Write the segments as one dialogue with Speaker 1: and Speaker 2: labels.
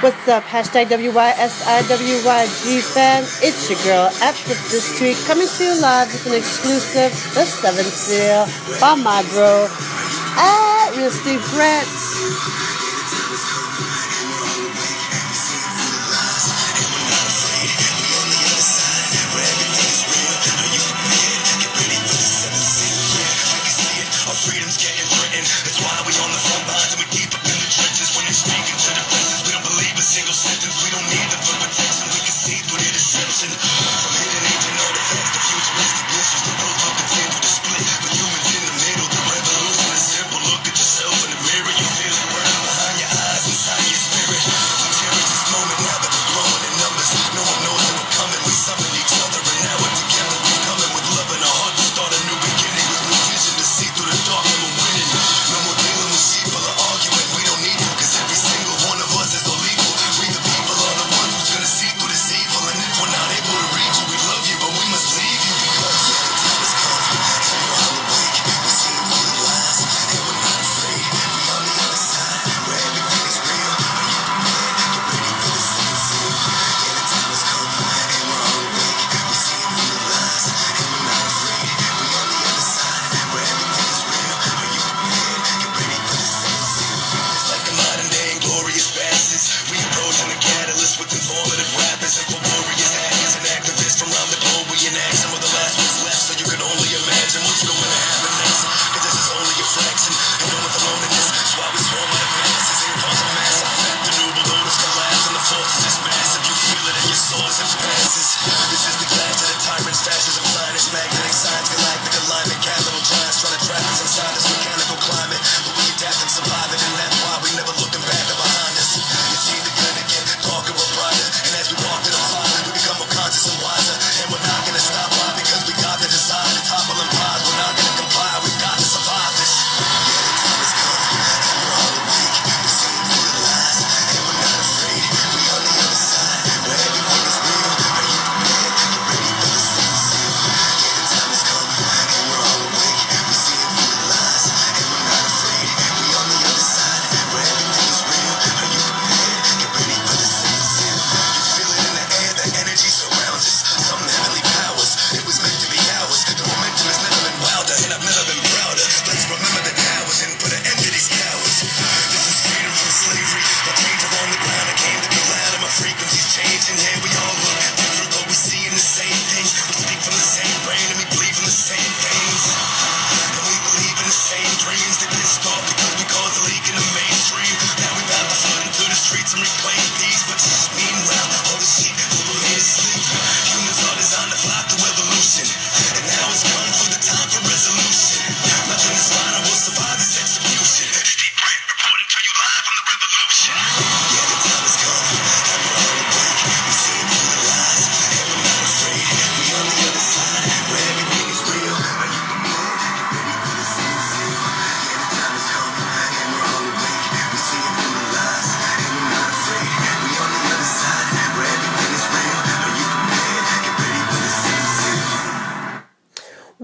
Speaker 1: What's up? Hashtag WYSIWYG fam. It's your girl, Ash this the Street, coming to you live with an exclusive, The Seventh Seal, by my bro, at Real Steve Grant.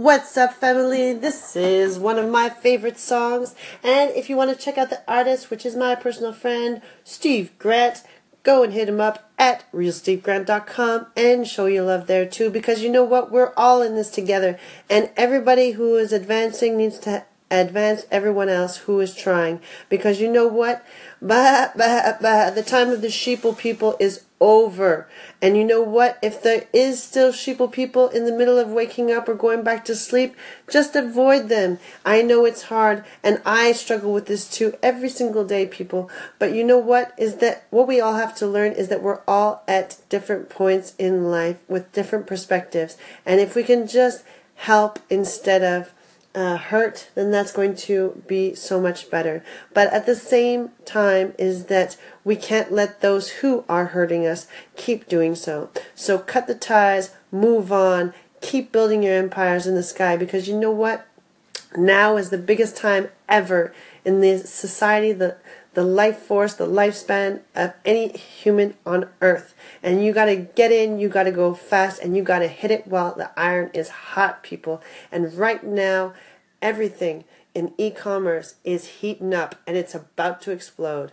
Speaker 2: What's
Speaker 1: up, family? This is one of my favorite songs. And if you want to check out the artist, which is my personal friend, Steve Grant, go and hit him up at realstevegrant.com and show your love there too, because you know what? We're all in this together. And everybody who is advancing needs to advance everyone else who is trying. Because you know what? The time of the sheeple people is over. And you know what? If there is still sheeple people in the middle of waking up or going back to sleep, just avoid them. I know it's hard and I struggle with this too every single day, people. But you know what? Is that what we all have to learn is that we're all at different points in life with different perspectives. And if we can just help instead of uh, hurt, then that's going to be so much better. But at the same time, is that we can't let those who are hurting us keep doing so. So cut the ties, move on, keep building your empires in the sky because you know what? Now is the biggest time ever in the society, that the life force, the lifespan of any human on earth. And you gotta get in, you gotta go fast, and you gotta hit it while the iron is hot, people. And right now, everything in e commerce is heating up and it's about to explode.